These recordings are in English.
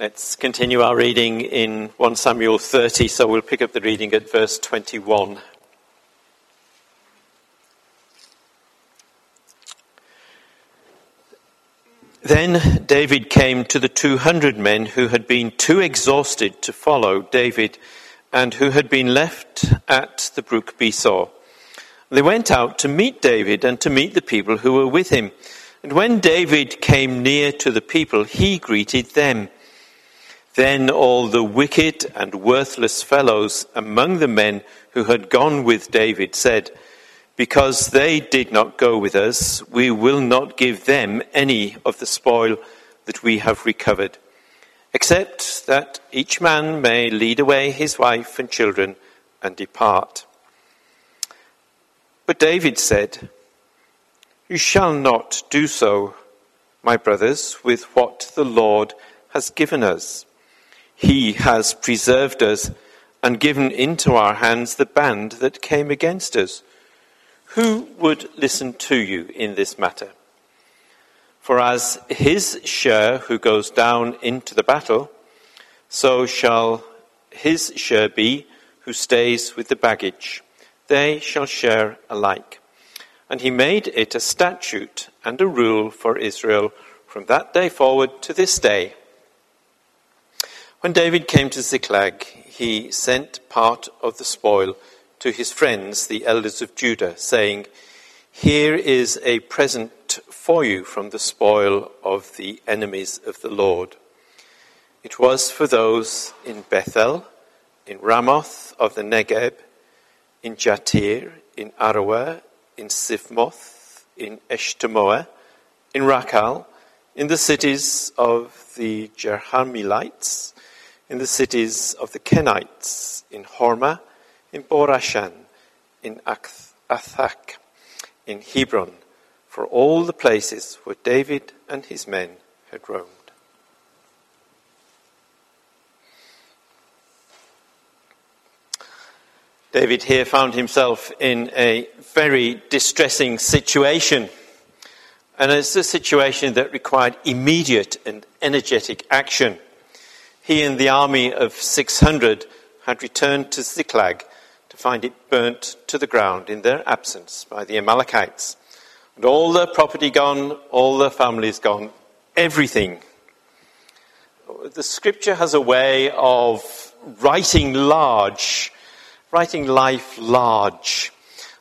Let's continue our reading in 1 Samuel 30, so we'll pick up the reading at verse 21. Then David came to the 200 men who had been too exhausted to follow David and who had been left at the brook Besor. They went out to meet David and to meet the people who were with him. And when David came near to the people, he greeted them. Then all the wicked and worthless fellows among the men who had gone with David said, Because they did not go with us, we will not give them any of the spoil that we have recovered, except that each man may lead away his wife and children and depart. But David said, You shall not do so, my brothers, with what the Lord has given us. He has preserved us and given into our hands the band that came against us. Who would listen to you in this matter? For as his share who goes down into the battle, so shall his share be who stays with the baggage. They shall share alike. And he made it a statute and a rule for Israel from that day forward to this day when David came to Ziklag, he sent part of the spoil to his friends, the elders of Judah, saying, Here is a present for you from the spoil of the enemies of the Lord. It was for those in Bethel, in Ramoth of the Negeb, in Jattir, in Aroer, in Siphmoth, in Eshtemoa, in Racal, in the cities of the Jerahmeelites, in the cities of the Kenites, in Hormah, in Borashan, in Athach, in Hebron, for all the places where David and his men had roamed. David here found himself in a very distressing situation. And it's a situation that required immediate and energetic action he and the army of 600 had returned to Ziklag to find it burnt to the ground in their absence by the Amalekites. And all their property gone, all their families gone, everything. The scripture has a way of writing large, writing life large.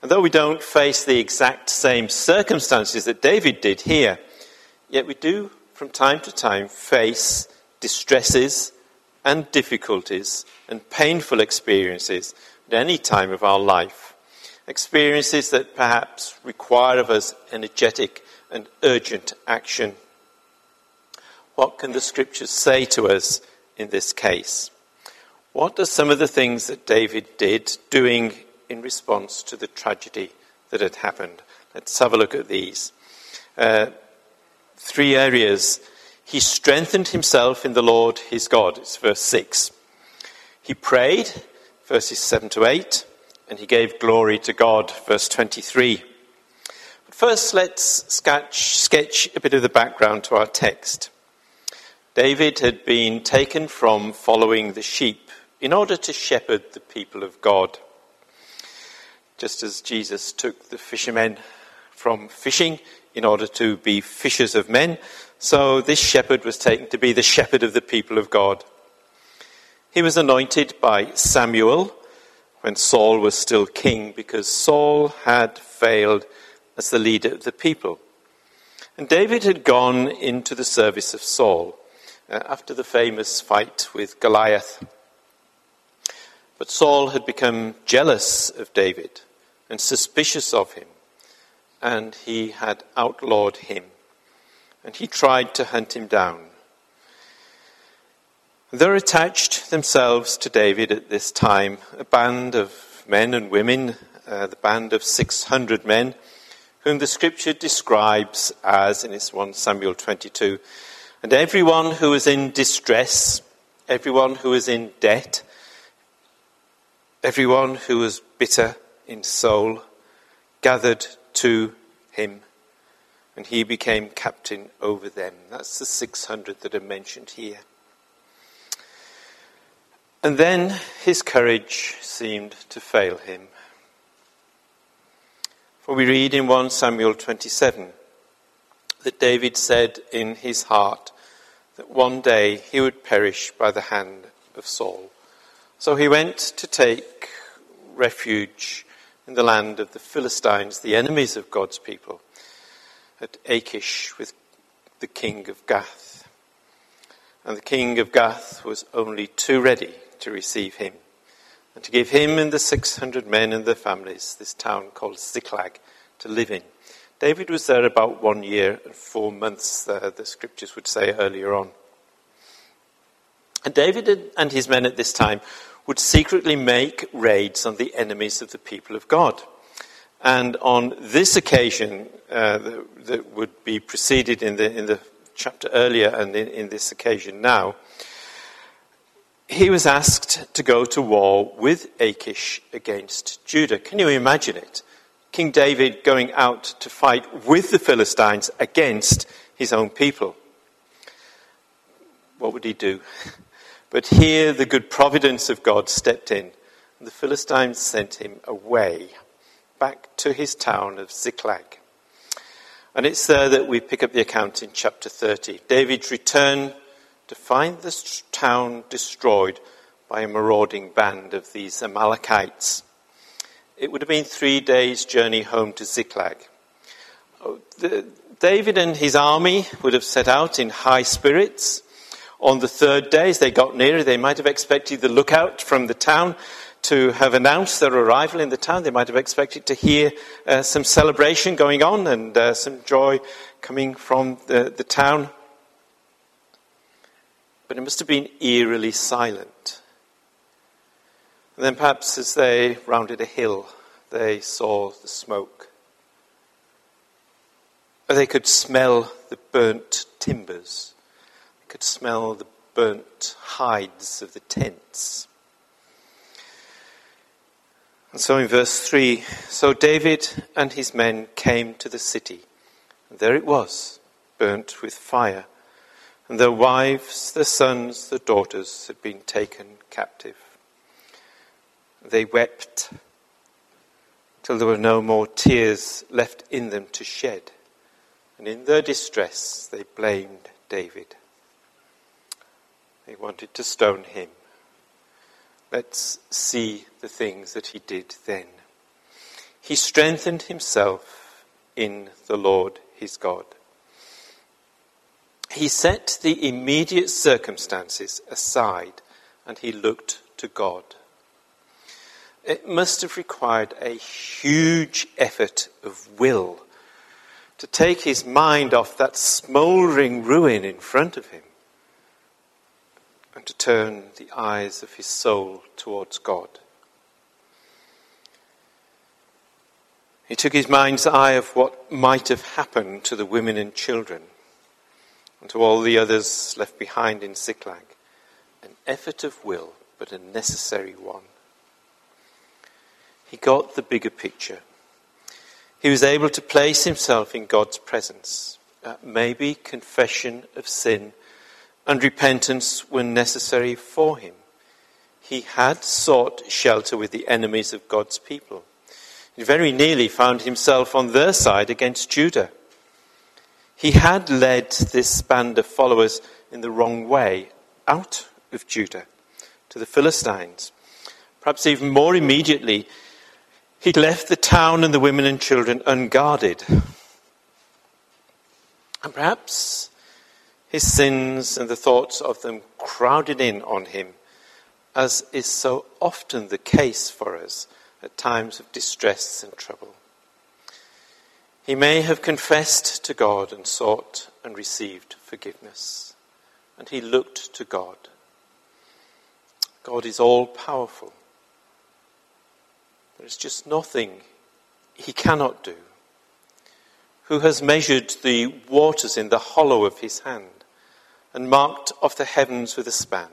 And though we don't face the exact same circumstances that David did here, yet we do from time to time face distresses and difficulties and painful experiences at any time of our life. Experiences that perhaps require of us energetic and urgent action. What can the scriptures say to us in this case? What are some of the things that David did doing in response to the tragedy that had happened? Let's have a look at these. Uh, three areas he strengthened himself in the Lord his God. It's verse 6. He prayed, verses 7 to 8, and he gave glory to God, verse 23. But first, let's sketch, sketch a bit of the background to our text. David had been taken from following the sheep in order to shepherd the people of God. Just as Jesus took the fishermen from fishing in order to be fishers of men, so this shepherd was taken to be the shepherd of the people of God. He was anointed by Samuel when Saul was still king because Saul had failed as the leader of the people. And David had gone into the service of Saul uh, after the famous fight with Goliath. But Saul had become jealous of David and suspicious of him, and he had outlawed him and he tried to hunt him down. There attached themselves to David at this time a band of men and women, uh, the band of 600 men, whom the scripture describes as, in its 1 Samuel 22, and everyone who was in distress, everyone who was in debt, everyone who was bitter in soul, gathered to him and he became captain over them. That's the 600 that are mentioned here. And then his courage seemed to fail him. For we read in 1 Samuel 27 that David said in his heart that one day he would perish by the hand of Saul. So he went to take refuge in the land of the Philistines, the enemies of God's people, at Achish with the king of Gath. And the king of Gath was only too ready to receive him and to give him and the 600 men and their families this town called Ziklag to live in. David was there about one year and four months, the scriptures would say earlier on. And David and his men at this time would secretly make raids on the enemies of the people of God. And on this occasion, uh, that, that, would be preceded in the, in the chapter earlier and in, in this occasion now, he was asked to go to war with Achish against Judah. Can you imagine it? King David going out to fight with the Philistines against his own people. What would he do? But here the good providence of God stepped in. And the Philistines sent him away, back to his town of Ziklag. And it's there that we pick up the account in chapter 30. David's return to find this town destroyed by a marauding band of these Amalekites. It would have been three days' journey home to Ziklag. Oh, David and his army would have set out in high spirits. On the third day, as they got nearer, they might have expected the lookout from the town to have announced their arrival in the town. They might have expected to hear uh, some celebration going on and uh, some joy coming from the, the town but it must have been eerily silent. And then perhaps as they rounded a hill, they saw the smoke. Or they could smell the burnt timbers. They could smell the burnt hides of the tents. And so in verse 3 so David and his men came to the city, and there it was, burnt with fire and their wives, their sons, their daughters had been taken captive. They wept till there were no more tears left in them to shed. And in their distress, they blamed David. They wanted to stone him. Let's see the things that he did then. He strengthened himself in the Lord his God he set the immediate circumstances aside and he looked to God. It must have required a huge effort of will to take his mind off that smouldering ruin in front of him and to turn the eyes of his soul towards God. He took his mind's eye of what might have happened to the women and children and to all the others left behind in Ziklag. An effort of will, but a necessary one. He got the bigger picture. He was able to place himself in God's presence. Uh, maybe confession of sin and repentance were necessary for him. He had sought shelter with the enemies of God's people. He very nearly found himself on their side against Judah. He had led this band of followers in the wrong way out of Judah to the Philistines. Perhaps even more immediately, he'd left the town and the women and children unguarded. And perhaps his sins and the thoughts of them crowded in on him, as is so often the case for us at times of distress and trouble. He may have confessed to God and sought and received forgiveness. And he looked to God. God is all powerful. There is just nothing he cannot do. Who has measured the waters in the hollow of his hand and marked off the heavens with a span,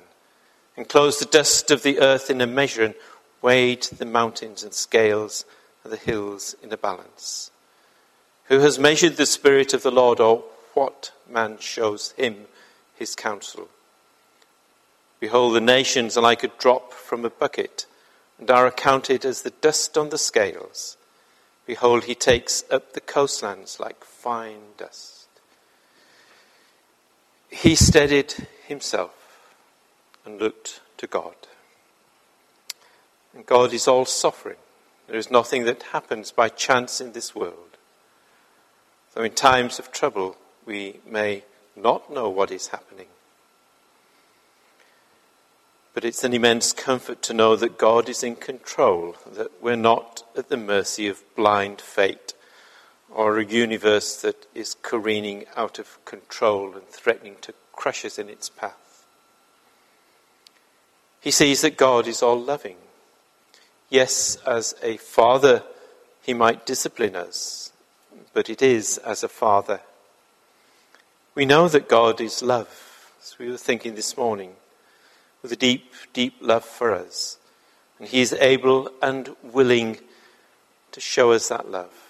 enclosed the dust of the earth in a measure and weighed the mountains in scales and the hills in a balance? Who has measured the Spirit of the Lord, or what man shows him his counsel? Behold, the nations are like a drop from a bucket, and are accounted as the dust on the scales. Behold, he takes up the coastlands like fine dust. He steadied himself and looked to God. And God is all sovereign. There is nothing that happens by chance in this world. Though in times of trouble we may not know what is happening. But it's an immense comfort to know that God is in control, that we're not at the mercy of blind fate or a universe that is careening out of control and threatening to crush us in its path. He sees that God is all loving. Yes, as a father, he might discipline us, but it is as a father. We know that God is love, as we were thinking this morning with a deep, deep love for us. And He is able and willing to show us that love.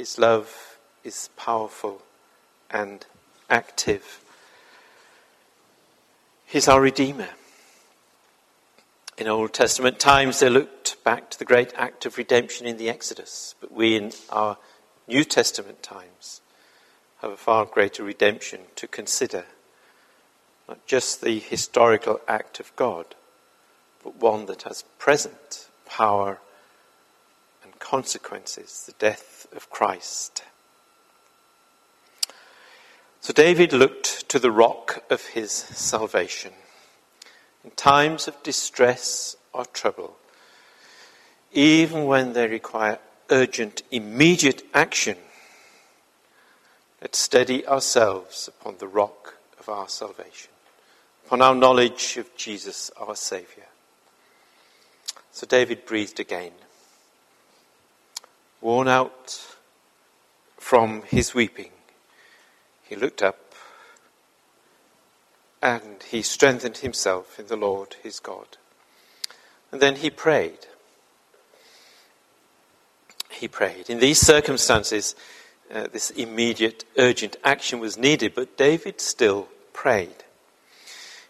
His love is powerful and active. He's our Redeemer. In Old Testament times, they looked back to the great act of redemption in the Exodus, but we in our New Testament times have a far greater redemption to consider not just the historical act of God, but one that has present power consequences the death of Christ. So David looked to the rock of his salvation. In times of distress or trouble, even when they require urgent, immediate action, let's steady ourselves upon the rock of our salvation upon our knowledge of Jesus, our Saviour. So David breathed again. Worn out from his weeping, he looked up and he strengthened himself in the Lord his God. And then he prayed. He prayed. In these circumstances, uh, this immediate, urgent action was needed, but David still prayed.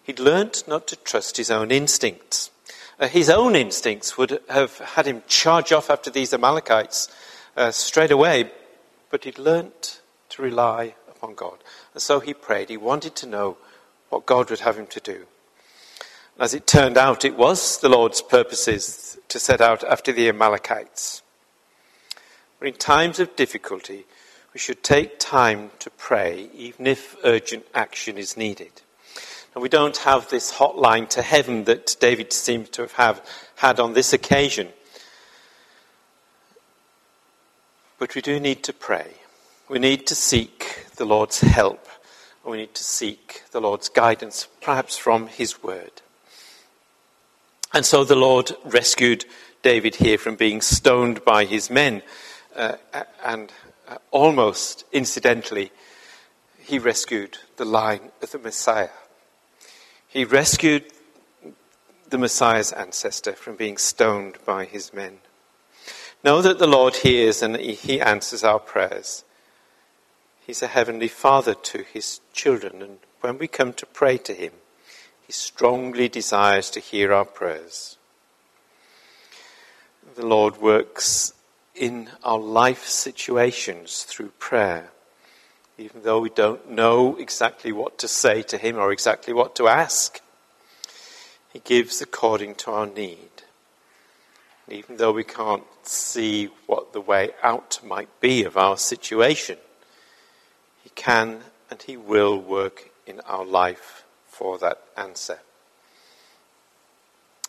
He'd learnt not to trust his own instincts. Uh, his own instincts would have had him charge off after these Amalekites uh, straight away, but he'd learnt to rely upon God. And so he prayed. He wanted to know what God would have him to do. As it turned out, it was the Lord's purposes to set out after the Amalekites. But in times of difficulty, we should take time to pray, even if urgent action is needed. And we don't have this hotline to heaven that David seems to have, had on this occasion. But we do need to pray. We need to seek the Lord's help. And We need to seek the Lord's guidance, perhaps from His Word. And so the Lord rescued David here from being stoned by his men. Uh, and uh, almost incidentally, he rescued the line of the Messiah. He rescued the Messiah's ancestor from being stoned by his men. Know that the Lord hears and he answers our prayers. He's a heavenly father to his children, and when we come to pray to him, he strongly desires to hear our prayers. The Lord works in our life situations through prayer even though we don't know exactly what to say to Him or exactly what to ask. He gives according to our need. And even though we can't see what the way out might be of our situation, He can and He will work in our life for that answer.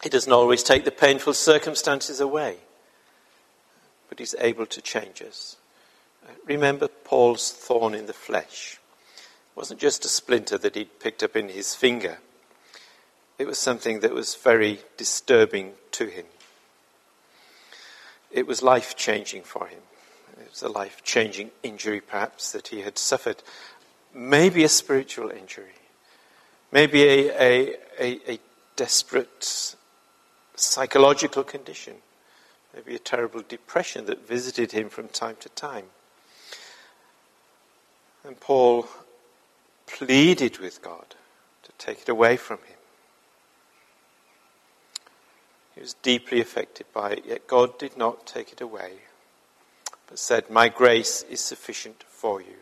He doesn't always take the painful circumstances away, but He's able to change us. Remember Paul's thorn in the flesh. It wasn't just a splinter that he'd picked up in his finger, it was something that was very disturbing to him. It was life changing for him. It was a life changing injury, perhaps, that he had suffered. Maybe a spiritual injury. Maybe a, a, a, a desperate psychological condition. Maybe a terrible depression that visited him from time to time. And Paul pleaded with God to take it away from him. He was deeply affected by it, yet God did not take it away, but said, My grace is sufficient for you.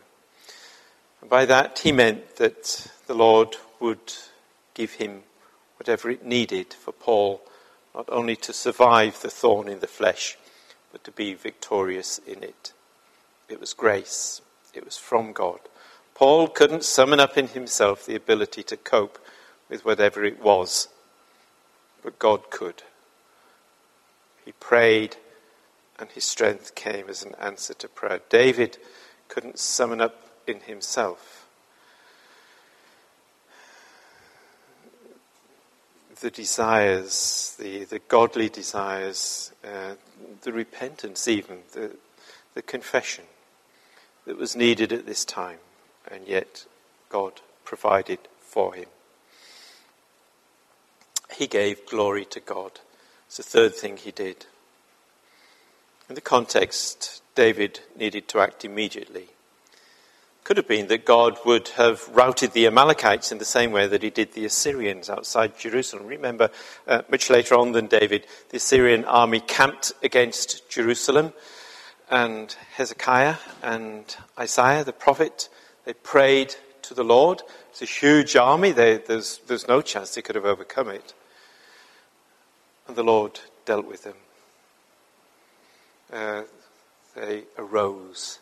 And by that he meant that the Lord would give him whatever it needed for Paul, not only to survive the thorn in the flesh, but to be victorious in it. It was grace, it was from God. Paul couldn't summon up in himself the ability to cope with whatever it was, but God could. He prayed, and his strength came as an answer to prayer. David couldn't summon up in himself the desires, the, the godly desires, uh, the repentance, even, the, the confession that was needed at this time and yet God provided for him. He gave glory to God. It's the third thing he did. In the context, David needed to act immediately. Could have been that God would have routed the Amalekites in the same way that he did the Assyrians outside Jerusalem. Remember, uh, much later on than David, the Assyrian army camped against Jerusalem, and Hezekiah and Isaiah the prophet they prayed to the Lord. It's a huge army. They, there's, there's no chance they could have overcome it. And the Lord dealt with them. Uh, they arose.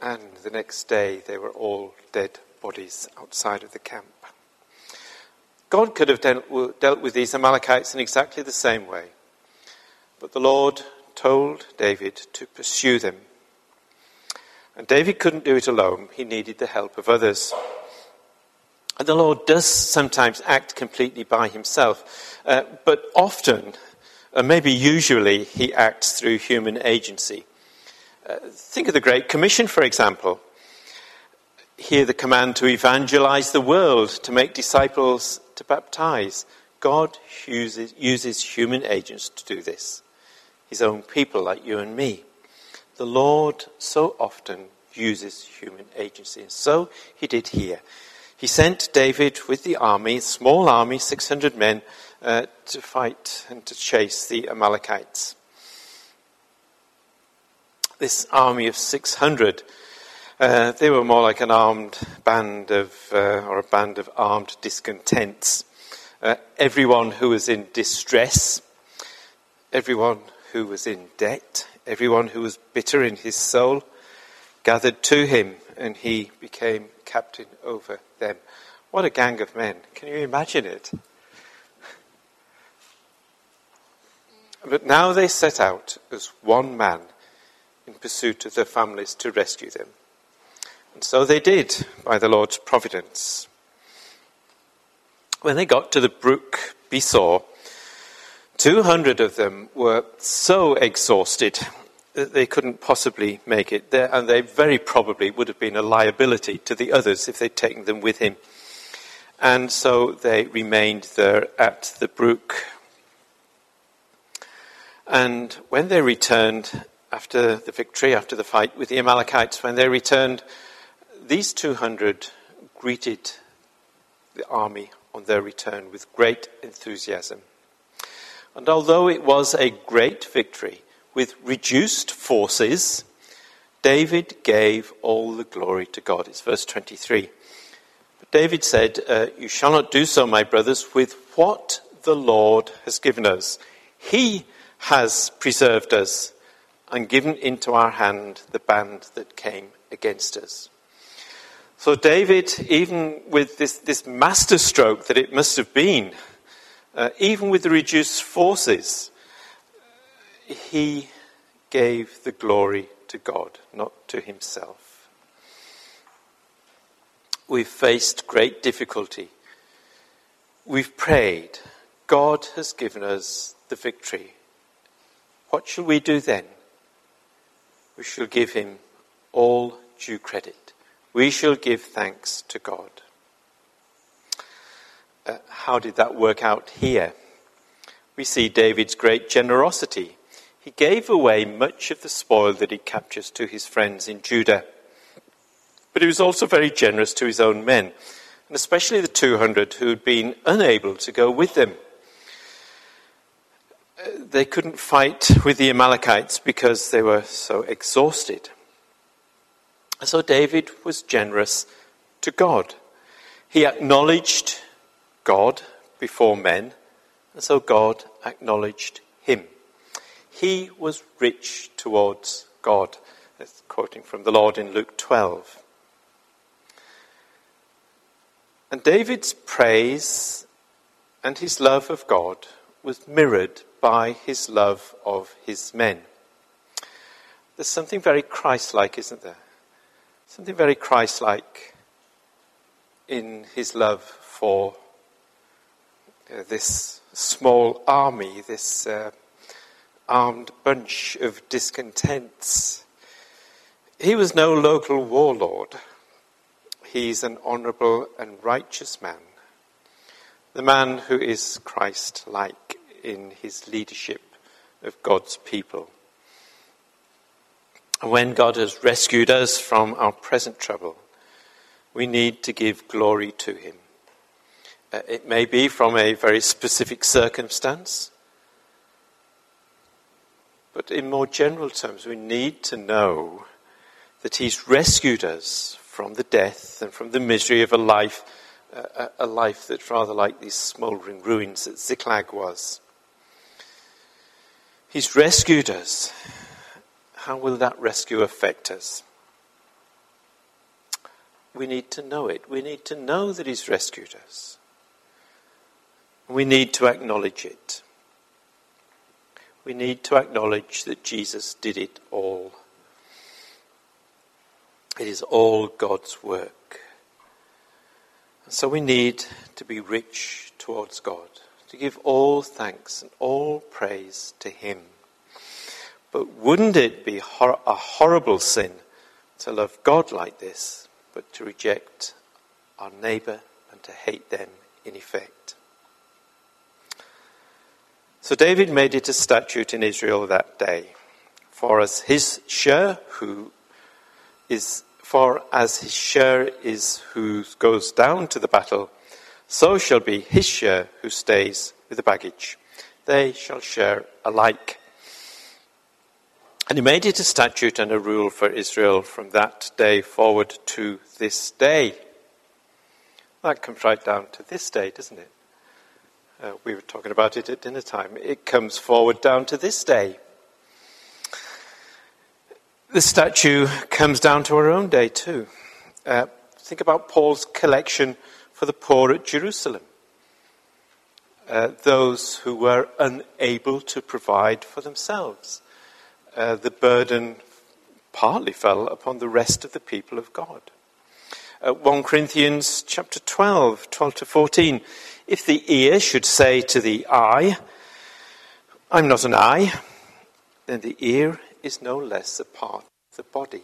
And the next day they were all dead bodies outside of the camp. God could have dealt, dealt with these Amalekites in exactly the same way. But the Lord told David to pursue them and David couldn't do it alone, he needed the help of others. And the Lord does sometimes act completely by himself, uh, but often, uh, maybe usually, he acts through human agency. Uh, think of the Great Commission, for example. Here, the command to evangelize the world, to make disciples, to baptize. God uses, uses human agents to do this, his own people like you and me the Lord so often uses human agency. And so he did here. He sent David with the army, small army, 600 men, uh, to fight and to chase the Amalekites. This army of 600, uh, they were more like an armed band of, uh, or a band of armed discontents. Uh, everyone who was in distress, everyone who was in debt, Everyone who was bitter in his soul gathered to him, and he became captain over them. What a gang of men. Can you imagine it? But now they set out as one man in pursuit of their families to rescue them. And so they did by the Lord's providence. When they got to the brook Besor, 200 of them were so exhausted that they couldn't possibly make it. They're, and they very probably would have been a liability to the others if they'd taken them with him. And so they remained there at the brook. And when they returned after the victory, after the fight with the Amalekites, when they returned, these 200 greeted the army on their return with great enthusiasm. And although it was a great victory, with reduced forces, David gave all the glory to God. It's verse 23. But David said, uh, You shall not do so, my brothers, with what the Lord has given us. He has preserved us and given into our hand the band that came against us. So, David, even with this, this masterstroke that it must have been, uh, even with the reduced forces, he gave the glory to God, not to himself. We've faced great difficulty. We've prayed. God has given us the victory. What shall we do then? We shall give him all due credit. We shall give thanks to God. Uh, how did that work out here? We see David's great generosity he gave away much of the spoil that he captures to his friends in Judah. But he was also very generous to his own men. and especially the 200 who had been unable to go with them. They couldn't fight with the Amalekites because they were so exhausted. So David was generous to God. He acknowledged God before men, and so God acknowledged him. He was rich towards God. That's quoting from the Lord in Luke 12. And David's praise and his love of God was mirrored by his love of his men. There's something very Christ like, isn't there? Something very Christ like in his love for uh, this small army, this uh, armed bunch of discontents. He was no local warlord. He's an honourable and righteous man, the man who is Christ like in his leadership of God's people. When God has rescued us from our present trouble, we need to give glory to him. Uh, it may be from a very specific circumstance, but in more general terms, we need to know that He's rescued us from the death and from the misery of a life, uh, a life that's rather like these smouldering ruins that Ziklag was. He's rescued us. How will that rescue affect us? We need to know it. We need to know that He's rescued us. We need to acknowledge it. We need to acknowledge that Jesus did it all. It is all God's work. And so we need to be rich towards God, to give all thanks and all praise to Him. But wouldn't it be hor- a horrible sin to love God like this, but to reject our neighbour and to hate them in effect? So David made it a statute in Israel that day. For as his share who is for as his share is who goes down to the battle, so shall be his share who stays with the baggage. They shall share alike. And he made it a statute and a rule for Israel from that day forward to this day. That comes right down to this day, doesn't it? Uh, we were talking about it at dinner time. It comes forward down to this day. The statue comes down to our own day too. Uh, think about Paul's collection for the poor at Jerusalem. Uh, those who were unable to provide for themselves. Uh, the burden partly fell upon the rest of the people of God. Uh, 1 Corinthians chapter 12, 12 to 14. If the ear should say to the eye, I'm not an eye, then the ear is no less a part of the body.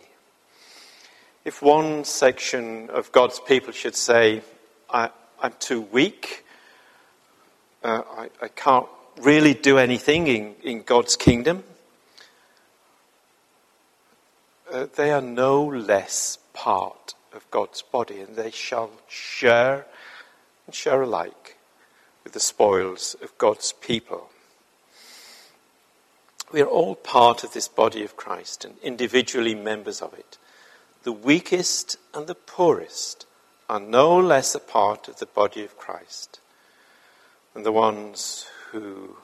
If one section of God's people should say, I, am too weak, uh, I, I can't really do anything in, in God's kingdom, uh, they are no less part of God's body, and they shall share and share alike with the spoils of God's people. We are all part of this body of Christ and individually members of it. The weakest and the poorest are no less a part of the body of Christ than the ones who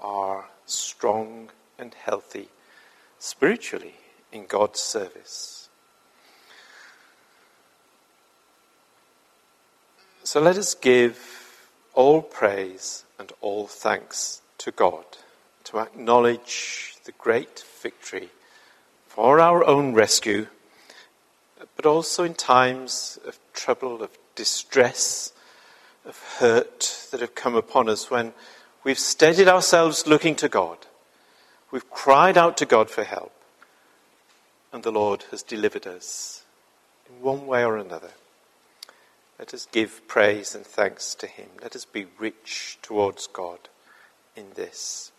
are strong and healthy spiritually in God's service. So let us give all praise and all thanks to God, to acknowledge the great victory for our own rescue, but also in times of trouble, of distress, of hurt that have come upon us when we've steadied ourselves looking to God. We've cried out to God for help, and the Lord has delivered us in one way or another. Let us give praise and thanks to Him. Let us be rich towards God in this.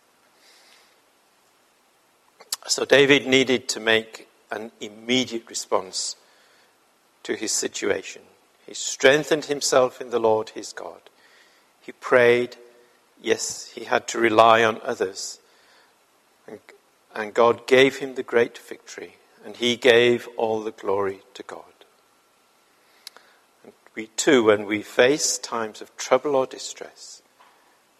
So, David needed to make an immediate response to his situation. He strengthened himself in the Lord his God. He prayed. Yes, he had to rely on others. And, and God gave him the great victory, and he gave all the glory to God. We too, when we face times of trouble or distress,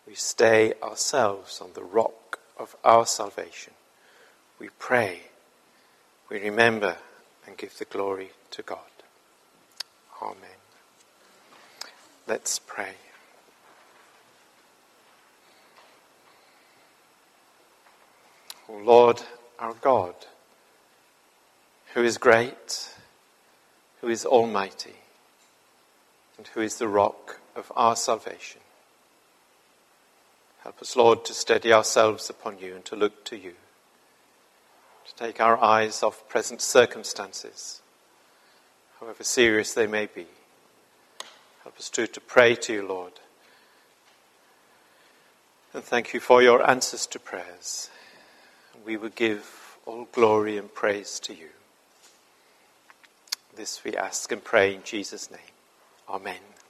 we stay ourselves on the rock of our salvation. We pray, we remember, and give the glory to God. Amen. Let's pray. O Lord, our God, who is great, who is almighty, and who is the rock of our salvation. Help us, Lord, to steady ourselves upon you and to look to you, to take our eyes off present circumstances, however serious they may be. Help us too to pray to you, Lord. And thank you for your answers to prayers. We will give all glory and praise to you. This we ask and pray in Jesus' name. Amen.